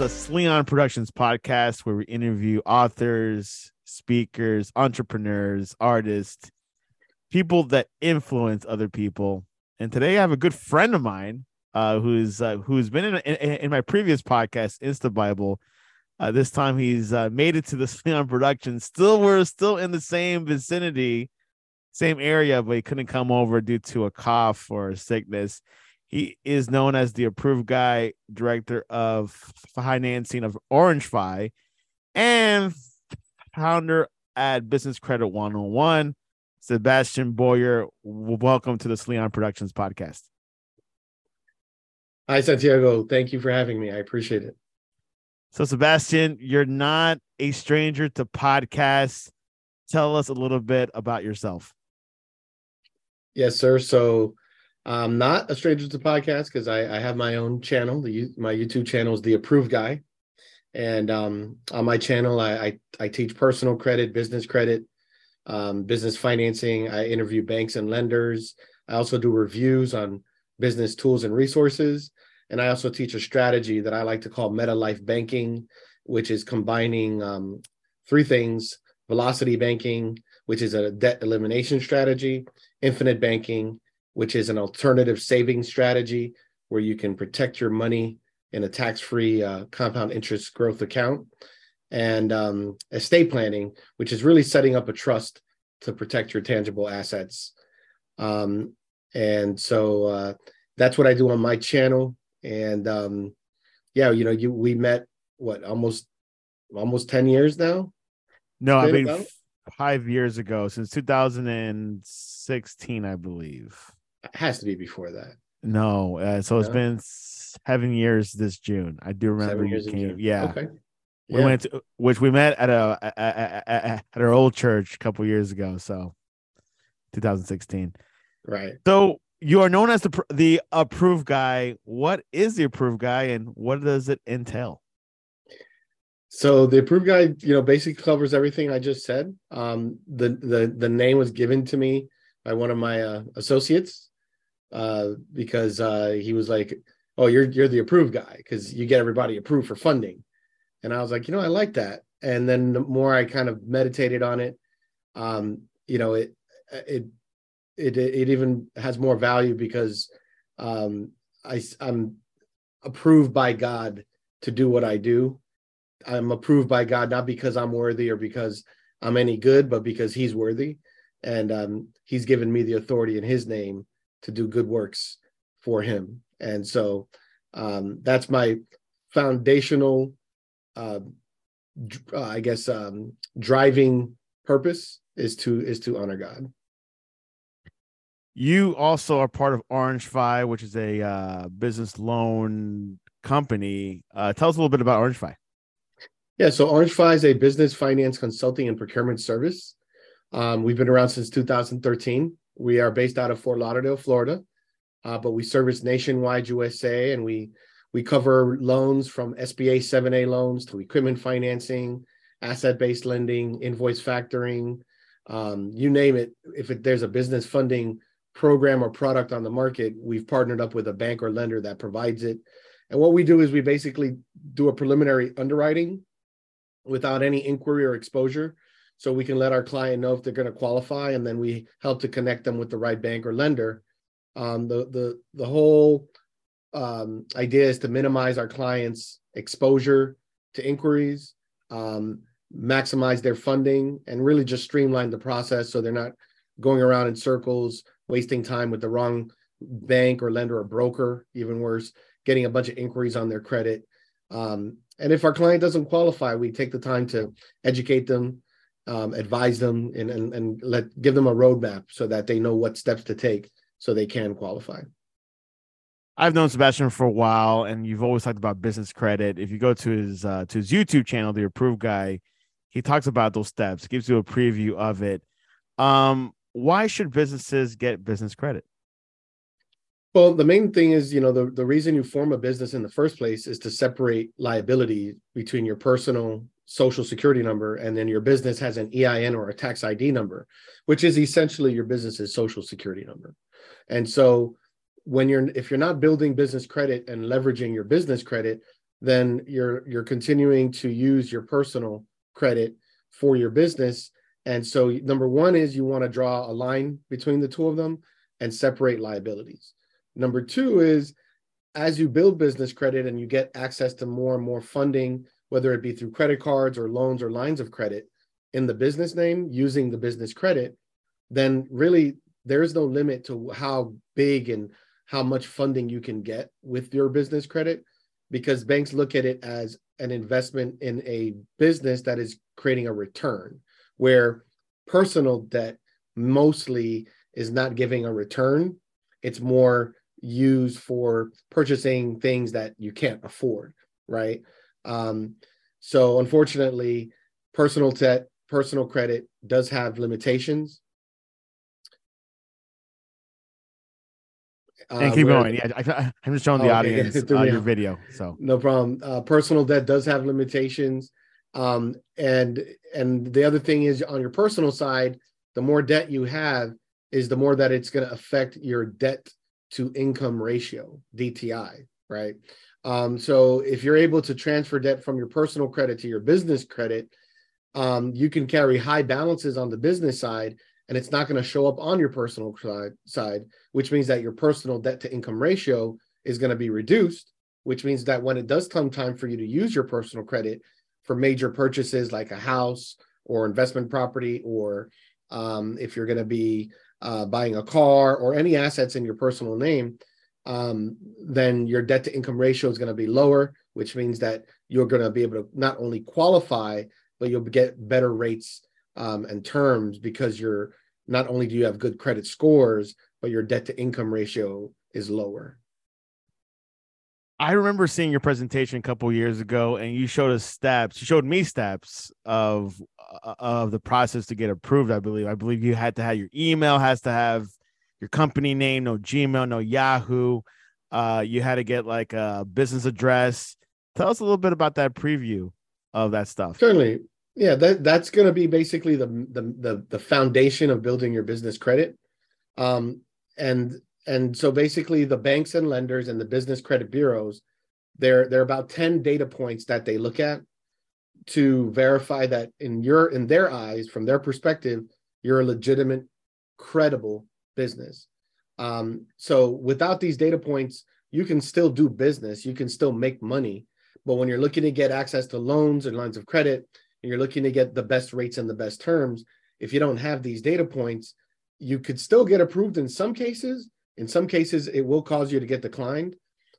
the Sleon Productions podcast where we interview authors, speakers, entrepreneurs, artists, people that influence other people. And today I have a good friend of mine uh, who's uh, who's been in, in, in my previous podcast, Insta Bible. Uh, this time he's uh, made it to the Sleon Productions. Still, we're still in the same vicinity, same area, but he couldn't come over due to a cough or sickness. He is known as the approved guy, director of financing of OrangeFi, and founder at Business Credit 101. Sebastien Boyer, welcome to the Sleon Productions podcast. Hi, Santiago. Thank you for having me. I appreciate it. So, Sebastien, you're not a stranger to podcasts. Tell us a little bit about yourself. Yes, sir. So, I'm not a stranger to podcasts because I, I, have my own channel. The my YouTube channel is the Approved Guy, and um, on my channel, I, I, I teach personal credit, business credit, um, business financing. I interview banks and lenders. I also do reviews on business tools and resources, and I also teach a strategy that I like to call Meta Life Banking, which is combining um, three things: velocity banking, which is a debt elimination strategy, infinite banking which is an alternative saving strategy where you can protect your money in a tax-free uh, compound interest growth account. And um, estate planning which is really setting up a trust to protect your tangible assets. Um, and so uh, that's what i do on my channel. And um, yeah you know you we met what almost almost 10 years now? No i mean about? five years ago since 2016 i believe it has to be before that. No, uh, so it's been seven years this June. I do remember you came. Yeah. Okay. We yeah. went, to, which we met at a at, at, at our old church a couple years ago. So, 2016. Right. So you are known as the the approved guy. What is the approved guy, and what does it entail? So the approved guy, you know, basically covers everything I just said. Um, the the the name was given to me by one of my uh, associates uh, because uh, he was like, "Oh, you're you're the approved guy because you get everybody approved for funding," and I was like, "You know, I like that." And then the more I kind of meditated on it, um, you know, it it it it even has more value because um, I I'm approved by God to do what I do. I'm approved by God not because I'm worthy or because I'm any good, but because He's worthy, and um, He's given me the authority in His name to do good works for him. And so um, that's my foundational, uh, uh, I guess, um, driving purpose is to is to honor God. You also are part of OrangeFi, which is a uh, business loan company. Uh, tell us a little bit about OrangeFi. Yeah, so OrangeFi is a business finance consulting and procurement service. Um, we've been around since 2013. We are based out of Fort Lauderdale, Florida, uh, but we service nationwide USA, and we we cover loans from SBA 7A loans to equipment financing, asset-based lending, invoice factoring, um, you name it. If it, there's a business funding program or product on the market, we've partnered up with a bank or lender that provides it. And what we do is we basically do a preliminary underwriting without any inquiry or exposure so we can let our client know if they're going to qualify and then we help to connect them with the right bank or lender. Um, the the the whole um, idea is to minimize our clients exposure to inquiries um, maximize their funding and really just streamline the process so they're not going around in circles wasting time with the wrong bank or lender or broker even worse getting a bunch of inquiries on their credit. Um, and if our client doesn't qualify we take the time to educate them um, advise them and, and, and let give them a roadmap so that they know what steps to take so they can qualify. I've known Sebastien for a while, and you've always talked about business credit. If you go to his uh, to his YouTube channel, the Approved Guy, he talks about those steps, gives you a preview of it. Um, why should businesses get business credit? Well, the main thing is, you know, the, the reason you form a business in the first place is to separate liability between your personal social security number and then your business has an EIN or a tax ID number, which is essentially your business's social security number. And so when you're if you're not building business credit and leveraging your business credit, then you're you're continuing to use your personal credit for your business. And so number one is you want to draw a line between the two of them and separate liabilities. Number two is as you build business credit and you get access to more and more funding, whether it be through credit cards or loans or lines of credit in the business name using the business credit, then really there's no limit to how big and how much funding you can get with your business credit because banks look at it as an investment in a business that is creating a return where personal debt mostly is not giving a return. It's more used for purchasing things that you can't afford right um, so unfortunately personal debt personal credit does have limitations and uh, keep going. Yeah, I, am just showing the oh, audience uh, your video. So no problem. Uh, personal debt does have limitations, um, and and the other thing is on your personal side, the more debt you have, is the more that it's going to affect your debt to income ratio DTI, right? Um, so if you're able to transfer debt from your personal credit to your business credit, um, you can carry high balances on the business side and it's not going to show up on your personal side, which means that your personal debt to income ratio is going to be reduced, which means that when it does come time for you to use your personal credit for major purchases like a house or investment property, or um, if you're going to be uh, buying a car or any assets in your personal name, um, then your debt to income ratio is going to be lower, which means that you're going to be able to not only qualify, but you'll get better rates um, and terms because you're not only do you have good credit scores, but your debt to income ratio is lower. I remember seeing your presentation a couple years ago, and you showed us steps. You showed me steps of uh, of the process to get approved. I believe. I believe you had to have your email has to have your company name, no Gmail, no Yahoo. Uh, you had to get like a business address. Tell us a little bit about that preview of that stuff. Certainly yeah that that's going to be basically the, the the the foundation of building your business credit um and and so basically the banks and lenders and the business credit bureaus there are about 10 data points that they look at to verify that in your in their eyes from their perspective you're a legitimate credible business um so without these data points you can still do business you can still make money but when you're looking to get access to loans and lines of credit and you're looking to get the best rates and the best terms, if you don't have these data points, you could still get approved in some cases. In some cases, it will cause you to get declined.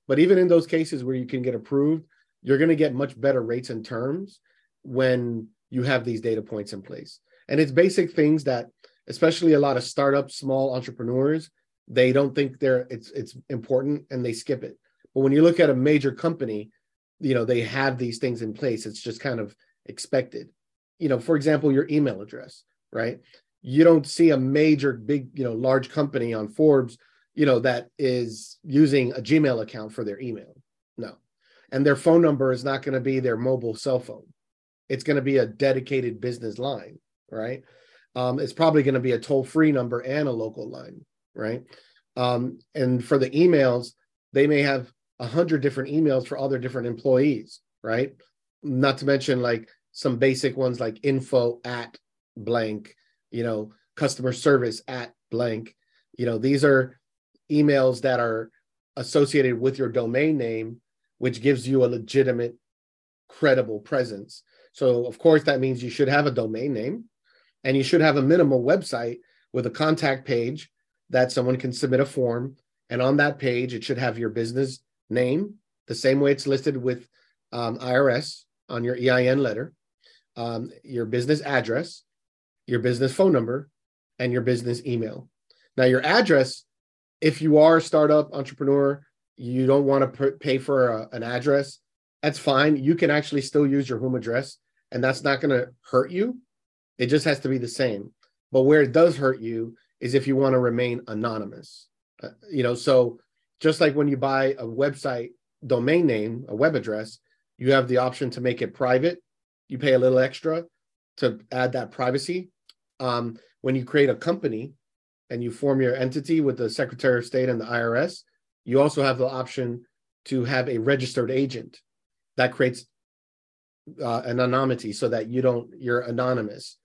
But even in those cases where you can get approved, you're going to get much better rates and terms when you have these data points in place. And it's basic things that, especially a lot of startup, small entrepreneurs, they don't think they're it's it's important and they skip it. But when you look at a major company, you know they have these things in place. It's just kind of expected. You know, for example, your email address, right? You don't see a major, big, you know, large company on Forbes, you know, that is using a Gmail account for their email. No. And their phone number is not going to be their mobile cell phone. It's going to be a dedicated business line, right? Um, it's probably going to be a toll free number and a local line, right? Um, and for the emails, they may have a hundred different emails for all their different employees, right? not to mention like some basic ones like info at blank, you know, customer service at blank. You know, these are emails that are associated with your domain name, which gives you a legitimate, credible presence. So, of course, that means you should have a domain name and you should have a minimal website with a contact page that someone can submit a form. And on that page, it should have your business name, the same way it's listed with um, IRS, on your EIN letter, um, your business address, your business phone number, and your business email. Now, your address, if you are a startup entrepreneur, you don't want to pay for a, an address, that's fine. You can actually still use your home address, and that's not going to hurt you. It just has to be the same. But where it does hurt you is if you want to remain anonymous. Uh, you know, so just like when you buy a website domain name, a web address, you have the option to make it private. You pay a little extra to add that privacy. Um, when you create a company and you form your entity with the Secretary of State and the IRS, you also have the option to have a registered agent. that creates uh, an anonymity so that you don't you're anonymous.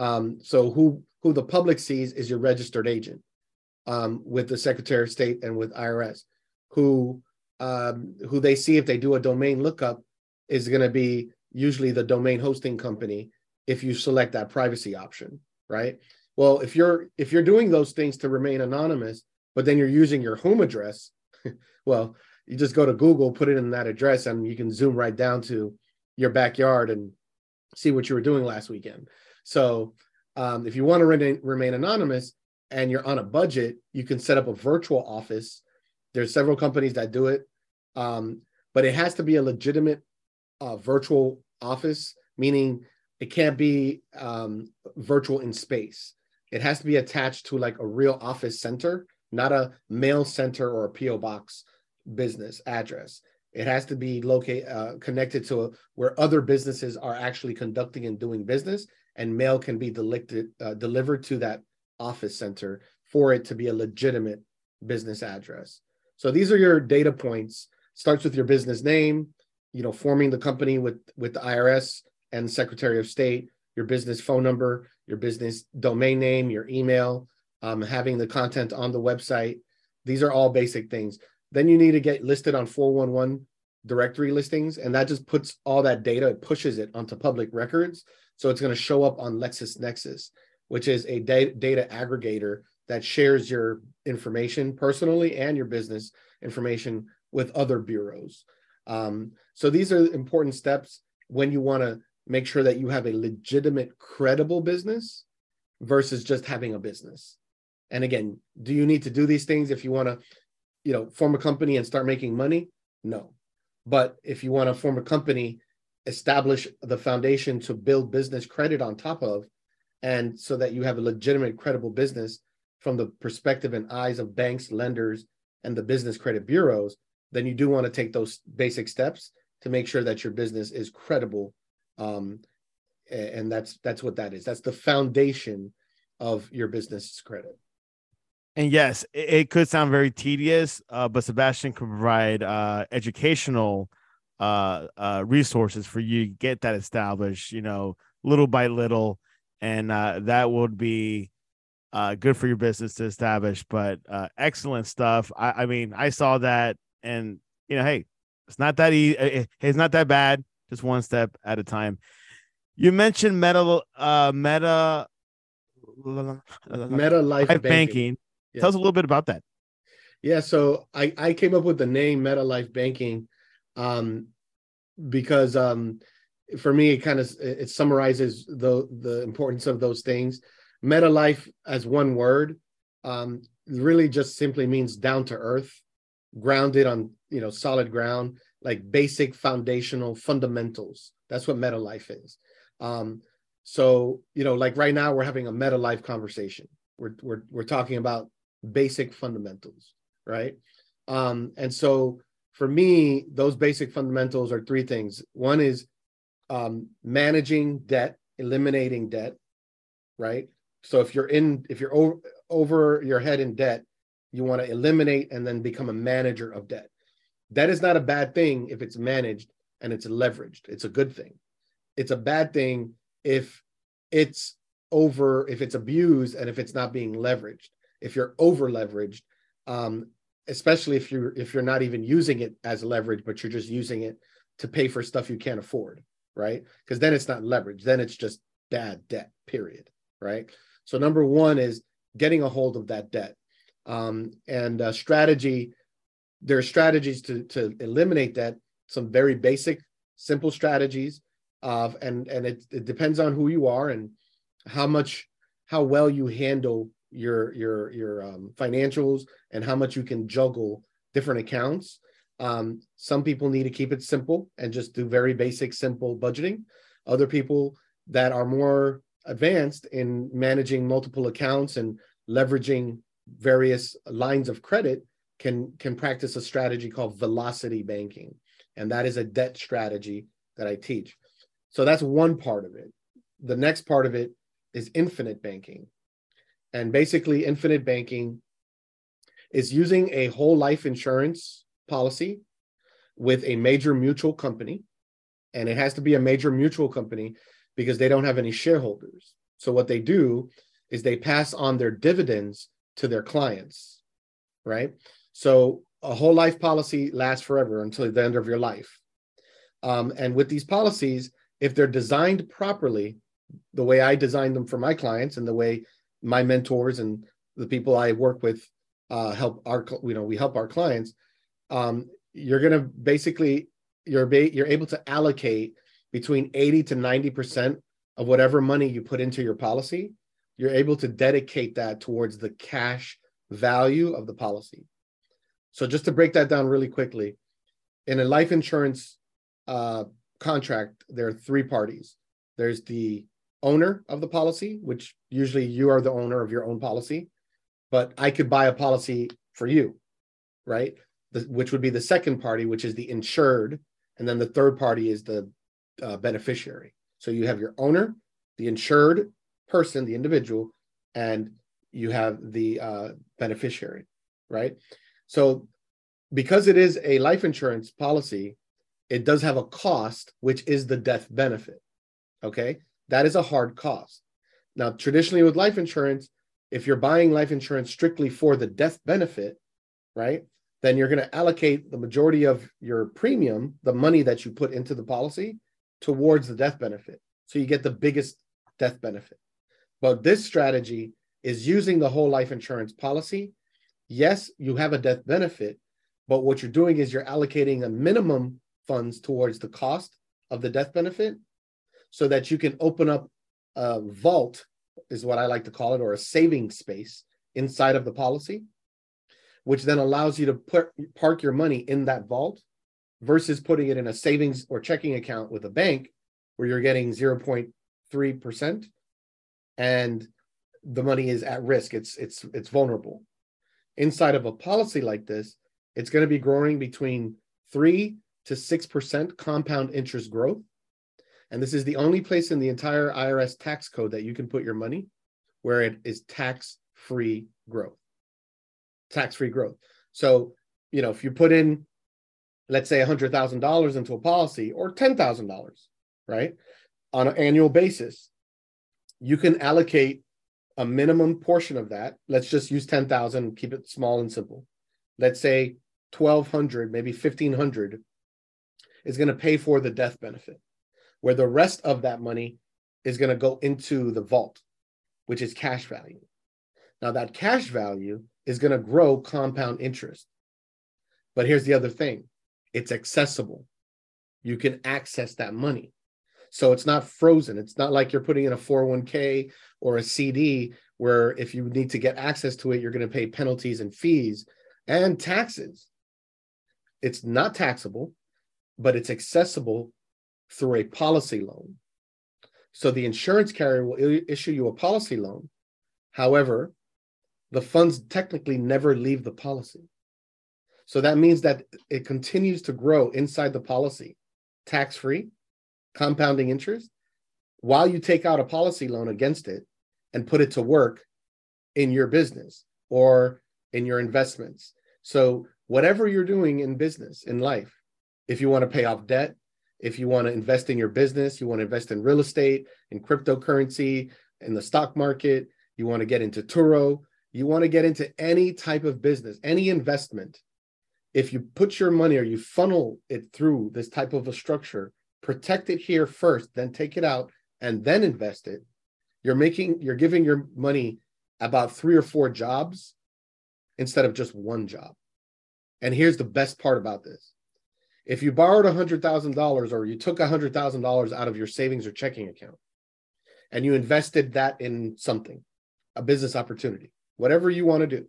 Um, so who who the public sees is your registered agent um, with the Secretary of State and with IRS, who um, who they see if they do a domain lookup is going to be usually the domain hosting company if you select that privacy option, right? Well, if you're if you're doing those things to remain anonymous, but then you're using your home address, well, you just go to Google, put it in that address, and you can zoom right down to your backyard and see what you were doing last weekend. So, um, if you want to remain, remain anonymous and you're on a budget, you can set up a virtual office. There's several companies that do it, um, but it has to be a legitimate uh, virtual office, meaning it can't be um, virtual in space. It has to be attached to like a real office center, not a mail center or a PO box business address. It has to be located uh, connected to where other businesses are actually conducting and doing business, and mail can be delicted, uh, delivered to that office center for it to be a legitimate business address. So these are your data points. Starts with your business name, you know, forming the company with with the IRS and Secretary of State, your business phone number, your business domain name, your email, um, having the content on the website. These are all basic things. Then you need to get listed on 411 directory listings, and that just puts all that data, it pushes it onto public records. So it's going to show up on LexisNexis, which is a data, data aggregator that shares your information personally and your business information with other bureaus. Um, so these are important steps when you want to make sure that you have a legitimate, credible business versus just having a business. And again, do you need to do these things if you want to, you know, form a company and start making money? No. But if you want to form a company, establish the foundation to build business credit on top of, and so that you have a legitimate, credible business from the perspective and eyes of banks, lenders, and the business credit bureaus, then you do want to take those basic steps to make sure that your business is credible um, and that's that's what that is that's the foundation of your business credit and yes it, it could sound very tedious uh, but sebastien can provide uh, educational uh, uh, resources for you to get that established you know little by little and uh, that would be uh, good for your business to establish but uh, excellent stuff I, I mean i saw that and you know hey it's not that easy it's not that bad just one step at a time. You mentioned meta, uh, meta, meta life, life banking. banking. Yes. Tell us a little bit about that. Yeah, so I I came up with the name Meta Life Banking, um, because um, for me it kind of it summarizes the the importance of those things. Meta life as one word, um, really just simply means down to earth, grounded on you know solid ground like basic foundational fundamentals. That's what meta life is. Um, so you know, like right now, we're having a meta life conversation. We're we're we're talking about basic fundamentals, right? Um, and so for me, those basic fundamentals are three things. One is um, managing debt, eliminating debt, right? So if you're in, if you're over, over your head in debt, you want to eliminate and then become a manager of debt. That is not a bad thing if it's managed and it's leveraged. It's a good thing. It's a bad thing if it's over, if it's abused and if it's not being leveraged. If you're over leveraged, um, especially if you're if you're not even using it as leverage, but you're just using it to pay for stuff you can't afford, right? Because then it's not leverage. Then it's just bad debt. Period. Right. So number one is getting a hold of that debt, um, and uh, strategy there are strategies to to eliminate that. Some very basic, simple strategies of and and it, it depends on who you are and how much how well you handle your your your um, financials and how much you can juggle different accounts. Um, some people need to keep it simple and just do very basic, simple budgeting. Other people that are more advanced in managing multiple accounts and leveraging various lines of credit can can practice a strategy called velocity banking and that is a debt strategy that i teach so that's one part of it the next part of it is infinite banking and basically infinite banking is using a whole life insurance policy with a major mutual company and it has to be a major mutual company because they don't have any shareholders. So what they do is they pass on their dividends to their clients, right? So a whole life policy lasts forever until the end of your life. Um, and with these policies, if they're designed properly, the way I designed them for my clients and the way my mentors and the people I work with uh, help our, you know, we help our clients, um, you're to basically, you're, ba- you're able to allocate between 80 to 90% of whatever money you put into your policy, you're able to dedicate that towards the cash value of the policy. So just to break that down really quickly, in a life insurance uh, contract, there are three parties. There's the owner of the policy, which usually you are the owner of your own policy, but I could buy a policy for you, right? The, which would be the second party, which is the insured, and then the third party is the uh, beneficiary. So you have your owner, the insured person, the individual, and you have the uh, beneficiary, right? So because it is a life insurance policy, it does have a cost, which is the death benefit. Okay. That is a hard cost. Now, traditionally with life insurance, if you're buying life insurance strictly for the death benefit, right, then you're going to allocate the majority of your premium, the money that you put into the policy, towards the death benefit. So you get the biggest death benefit. But this strategy is using the whole life insurance policy. Yes, you have a death benefit, but what you're doing is you're allocating a minimum funds towards the cost of the death benefit so that you can open up a vault, is what I like to call it, or a saving space inside of the policy, which then allows you to put park your money in that vault versus putting it in a savings or checking account with a bank where you're getting 0.3% and the money is at risk. It's it's it's vulnerable. Inside of a policy like this it's going to be growing between 3 to 6% compound interest growth and this is the only place in the entire IRS tax code that you can put your money where it is tax free growth tax free growth so you know if you put in let's say $100,000 into a policy or $10,000, right? On an annual basis, you can allocate a minimum portion of that. Let's just use 10,000, keep it small and simple. Let's say 1200, maybe 1500 is going to pay for the death benefit, where the rest of that money is going to go into the vault, which is cash value. Now, that cash value is going to grow compound interest. But here's the other thing it's accessible. You can access that money. So it's not frozen. It's not like you're putting in a 401k or a CD where if you need to get access to it, you're going to pay penalties and fees and taxes. It's not taxable, but it's accessible through a policy loan. So the insurance carrier will issue you a policy loan. However, the funds technically never leave the policy. So that means that it continues to grow inside the policy, tax free, compounding interest, while you take out a policy loan against it and put it to work in your business or in your investments. So, whatever you're doing in business, in life, if you want to pay off debt, if you want to invest in your business, you want to invest in real estate, in cryptocurrency, in the stock market, you want to get into Turo, you want to get into any type of business, any investment if you put your money or you funnel it through this type of a structure, protect it here first, then take it out and then invest it, you're making you're giving your money about three or four jobs instead of just one job. And here's the best part about this. If you borrowed $100,000 or you took $100,000 out of your savings or checking account and you invested that in something, a business opportunity, whatever you want to do,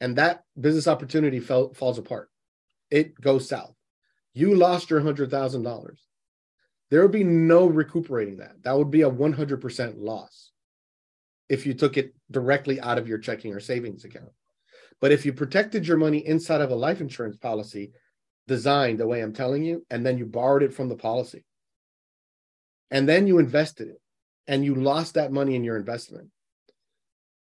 and that business opportunity fell, falls apart. It goes south. You lost your hundred thousand dollars. There would be no recuperating that. That would be a 100% loss if you took it directly out of your checking or savings account. But if you protected your money inside of a life insurance policy designed the way I'm telling you, and then you borrowed it from the policy, and then you invested it, and you lost that money in your investment,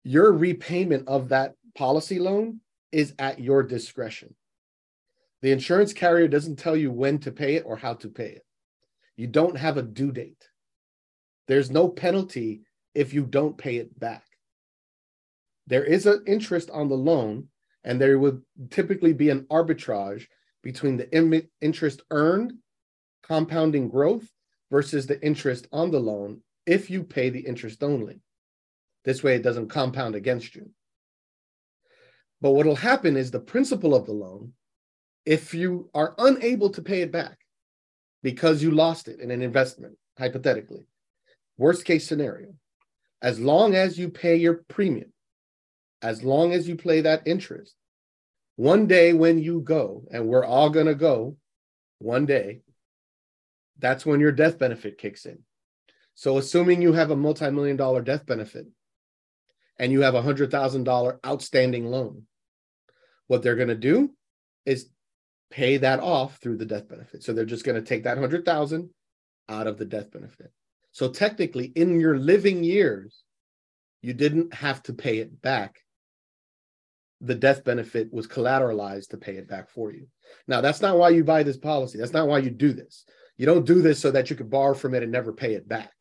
your repayment of that policy loan is at your discretion. The insurance carrier doesn't tell you when to pay it or how to pay it. You don't have a due date. There's no penalty if you don't pay it back. There is an interest on the loan, and there would typically be an arbitrage between the interest earned, compounding growth, versus the interest on the loan if you pay the interest only. This way, it doesn't compound against you. But what will happen is the principal of the loan, if you are unable to pay it back because you lost it in an investment, hypothetically, worst case scenario, as long as you pay your premium, as long as you pay that interest, one day when you go, and we're all going to go one day, that's when your death benefit kicks in. So, assuming you have a multi million dollar death benefit and you have a $100,000 outstanding loan, what they're going to do is pay that off through the death benefit. So, they're just going to take that 100,000 out of the death benefit. So, technically, in your living years, you didn't have to pay it back the death benefit was collateralized to pay it back for you. Now, that's not why you buy this policy. That's not why you do this. You don't do this so that you could borrow from it and never pay it back.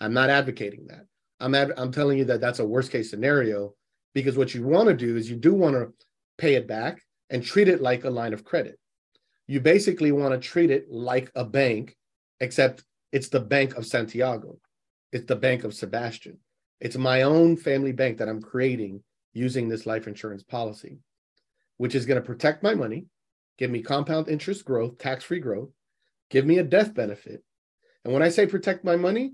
I'm not advocating that. I'm ad- I'm telling you that that's a worst case scenario because what you want to do is you do want to pay it back and treat it like a line of credit. You basically want to treat it like a bank, except it's the Bank of Santiago. It's the Bank of Sebastien. It's my own family bank that I'm creating using this life insurance policy, which is going to protect my money, give me compound interest growth, tax free growth, give me a death benefit. And when I say protect my money,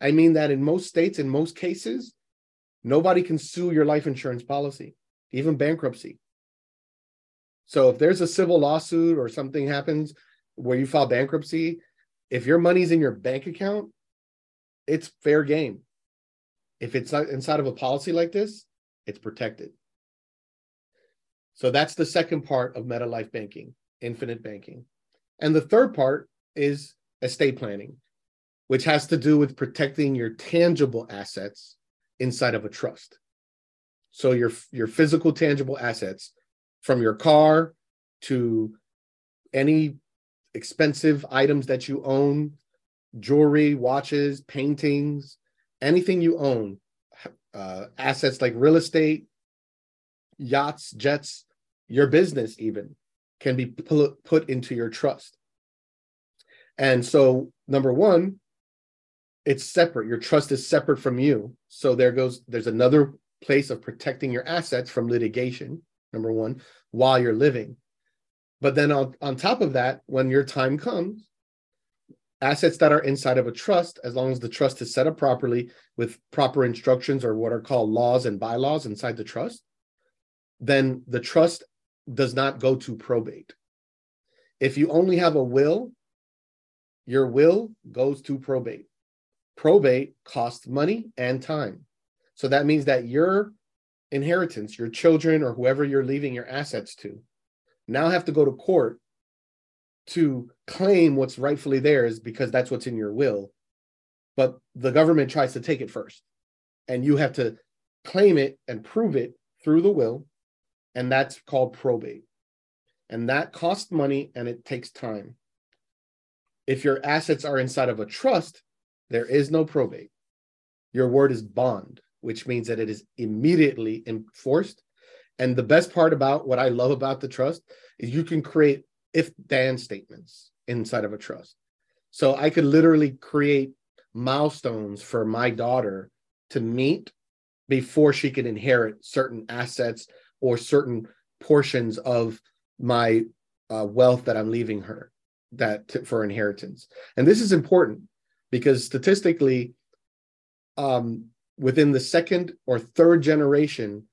I mean that in most states, in most cases, nobody can sue your life insurance policy, even bankruptcy. So if there's a civil lawsuit or something happens where you file bankruptcy, if your money's in your bank account, it's fair game. If it's inside of a policy like this, it's protected. So that's the second part of meta life banking, infinite banking. And the third part is estate planning, which has to do with protecting your tangible assets inside of a trust. So your your physical tangible assets from your car to any expensive items that you own, jewelry, watches, paintings, anything you own uh, assets like real estate, yachts, jets, your business even can be put, into your trust. And so, number one, it's separate. Your trust is separate from you. So there goes, there's another place of protecting your assets from litigation, number one, while you're living. But then on, on top of that, when your time comes, assets that are inside of a trust, as long as the trust is set up properly with proper instructions or what are called laws and bylaws inside the trust, then the trust does not go to probate. If you only have a will, your will goes to probate. Probate costs money and time. So that means that your inheritance, your children, or whoever you're leaving your assets to, now have to go to court to claim what's rightfully theirs because that's what's in your will. But the government tries to take it first. And you have to claim it and prove it through the will. And that's called probate. And that costs money and it takes time. If your assets are inside of a trust, there is no probate. Your word is bond, which means that it is immediately enforced. And the best part about what I love about the trust is you can create if then statements inside of a trust. So I could literally create milestones for my daughter to meet before she can inherit certain assets or certain portions of my uh, wealth that I'm leaving her that t- for inheritance. And this is important because statistically, um, within the second or third generation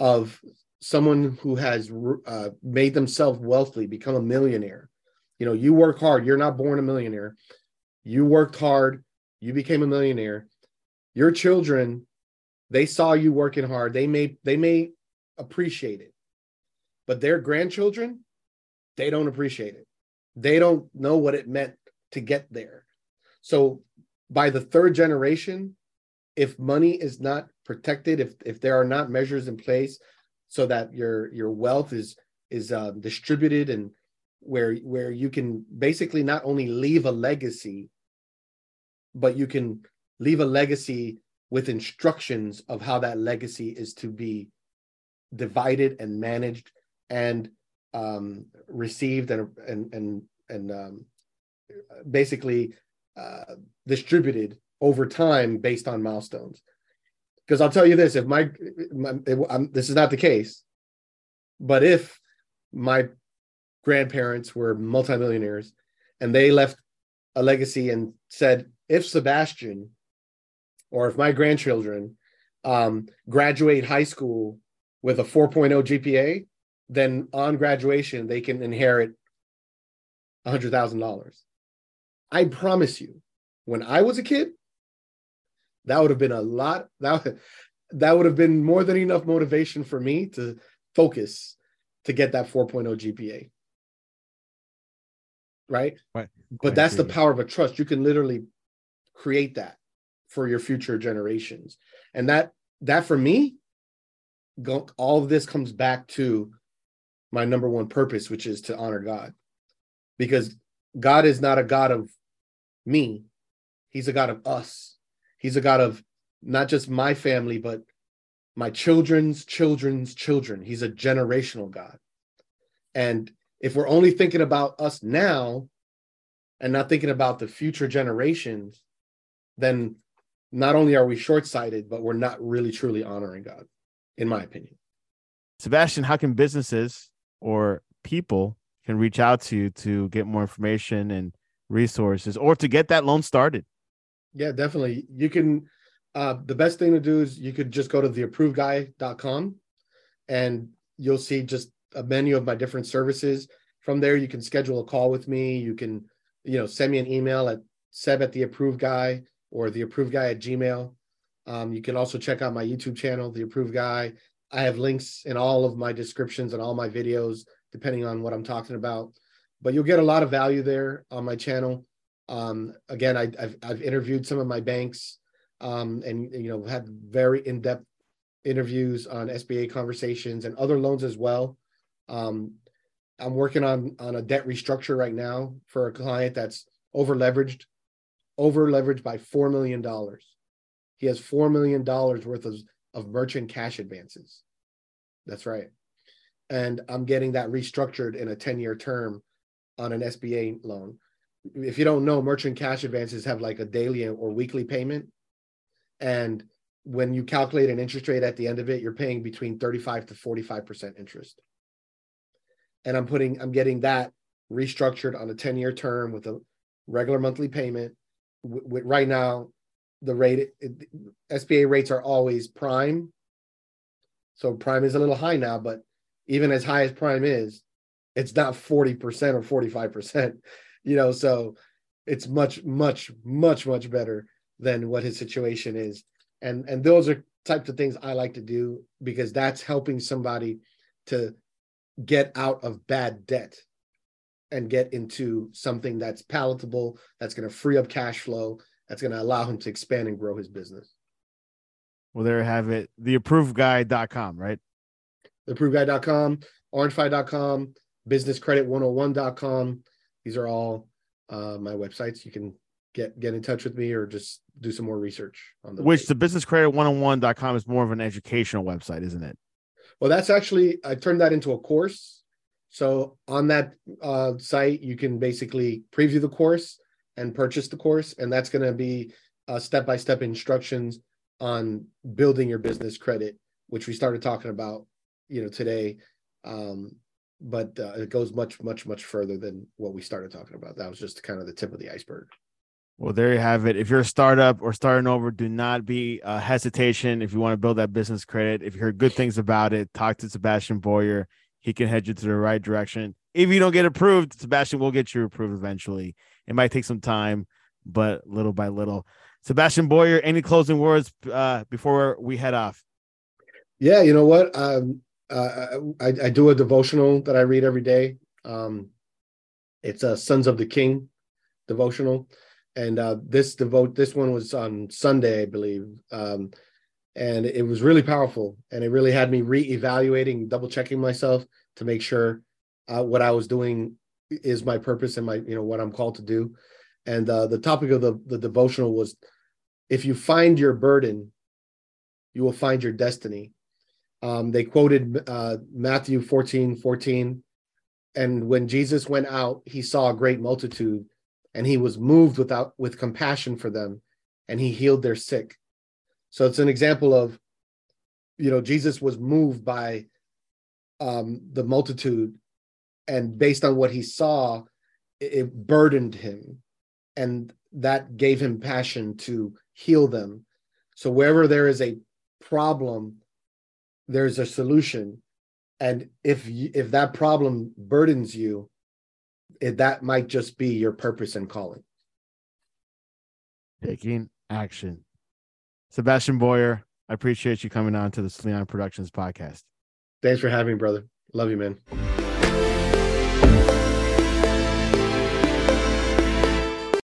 of someone who has uh, made themselves wealthy, become a millionaire. You know, you work hard. You're not born a millionaire. You worked hard. You became a millionaire. Your children, they saw you working hard. They may they may appreciate it, but their grandchildren, they don't appreciate it. They don't know what it meant to get there. So by the third generation, if money is not protected, if if there are not measures in place so that your your wealth is is uh, distributed and where where you can basically not only leave a legacy but you can leave a legacy with instructions of how that legacy is to be divided and managed and um, received and and and and um, basically uh, distributed over time based on milestones. Because I'll tell you this: if my, my it, this is not the case, but if my grandparents were multimillionaires and they left a legacy and said, if Sebastien or if my grandchildren um, graduate high school with a 4.0 GPA, then on graduation they can inherit $100,000. I promise you, when I was a kid, that would have been a lot. That, that would have been more than enough motivation for me to focus to get that 4.0 GPA. Right? Right. But that's the power of a trust. You can literally create that for your future generations. And that that for me, all of this comes back to my number one purpose, which is to honor God. Because God is not a God of me, He's a God of us. He's a God of not just my family, but my children's children's children. He's a generational God. And if we're only thinking about us now and not thinking about the future generations, then not only are we short sighted, but we're not really truly honoring God, in my opinion. Sebastien, how can businesses or people can reach out to you to get more information and resources or to get that loan started? Yeah, definitely. You can uh, the best thing to do is you could just go to theapprovedguy.com and you'll see just a menu of my different services. From there, you can schedule a call with me. You can, you know, send me an email at seb at the approved guy or the approved guy at gmail. Um, you can also check out my YouTube channel, the approved guy. I have links in all of my descriptions and all my videos, depending on what I'm talking about. But you'll get a lot of value there on my channel. Um, again, I, have I've interviewed some of my banks um, and you know had very in-depth interviews on SBA conversations and other loans as well. Um, I'm working on on a debt restructure right now for a client that's over leveraged, over leveraged by four million dollars. He has four million dollars worth of, of merchant cash advances. That's right. And I'm getting that restructured in a 10-year term on an SBA loan. If you don't know, merchant cash advances have like a daily or weekly payment. And when you calculate an interest rate at the end of it, you're paying between 35 to 45% interest. And I'm putting, I'm getting that restructured on a 10 year term with a regular monthly payment. With, right now, the rate, it, SBA rates are always prime. So prime is a little high now, but even as high as prime is, it's not 40% or 45%, you know, so it's much, much, much, much better than what his situation is. And and those are types of things i like to do because that's helping somebody to get out of bad debt and get into something that's palatable that's going to free up cash flow that's going to allow him to expand and grow his business. Well there you have it. theapprovedguy.com right? Theapprovedguy.com orangefi.com businesscredit101.com these are all uh, my websites. You can get get in touch with me or just do some more research on the which the business credit 101.com is more of an educational website isn't it? Well that's actually i turned that into a course. So on that uh, site you can basically preview the course and purchase the course and that's going to be uh, step-by-step instructions on building your business credit which we started talking about you know today. Um, but uh, it goes much much much further than what we started talking about that was just kind of the tip of the iceberg well, there you have it. If you're a startup or starting over, do not be a hesitation if you want to build that business credit. If you heard good things about it, talk to Sebastien Boyer. He can head you to the right direction. If you don't get approved, Sebastien will get you approved eventually. It might take some time, but little by little. Sebastien Boyer, any closing words uh, before we head off? Yeah, you know what? Um, uh, I, I, do a devotional that I read every day. Um, it's a Sons of the King devotional and uh, this devote this one was on Sunday, I believe, um, and it was really powerful, and it really had me re-evaluating, double checking myself to make sure uh, what I was doing is my purpose and my you know what I'm called to do, And uh, the topic of the, the devotional was if you find your burden, you will find your destiny. Um, they quoted uh, Matthew 14 14. And when Jesus went out, he saw a great multitude and he was moved without with compassion for them and he healed their sick. So it's an example of, you know, Jesus was moved by um, the multitude and based on what he saw, it, it burdened him and that gave him passion to heal them. So wherever there is a problem, there's a solution. And if if that problem burdens you, it, that might just be your purpose and calling. Taking action. Sebastien Boyer, I appreciate you coming on to the Sleon Productions podcast. Thanks for having me, brother. Love you, man.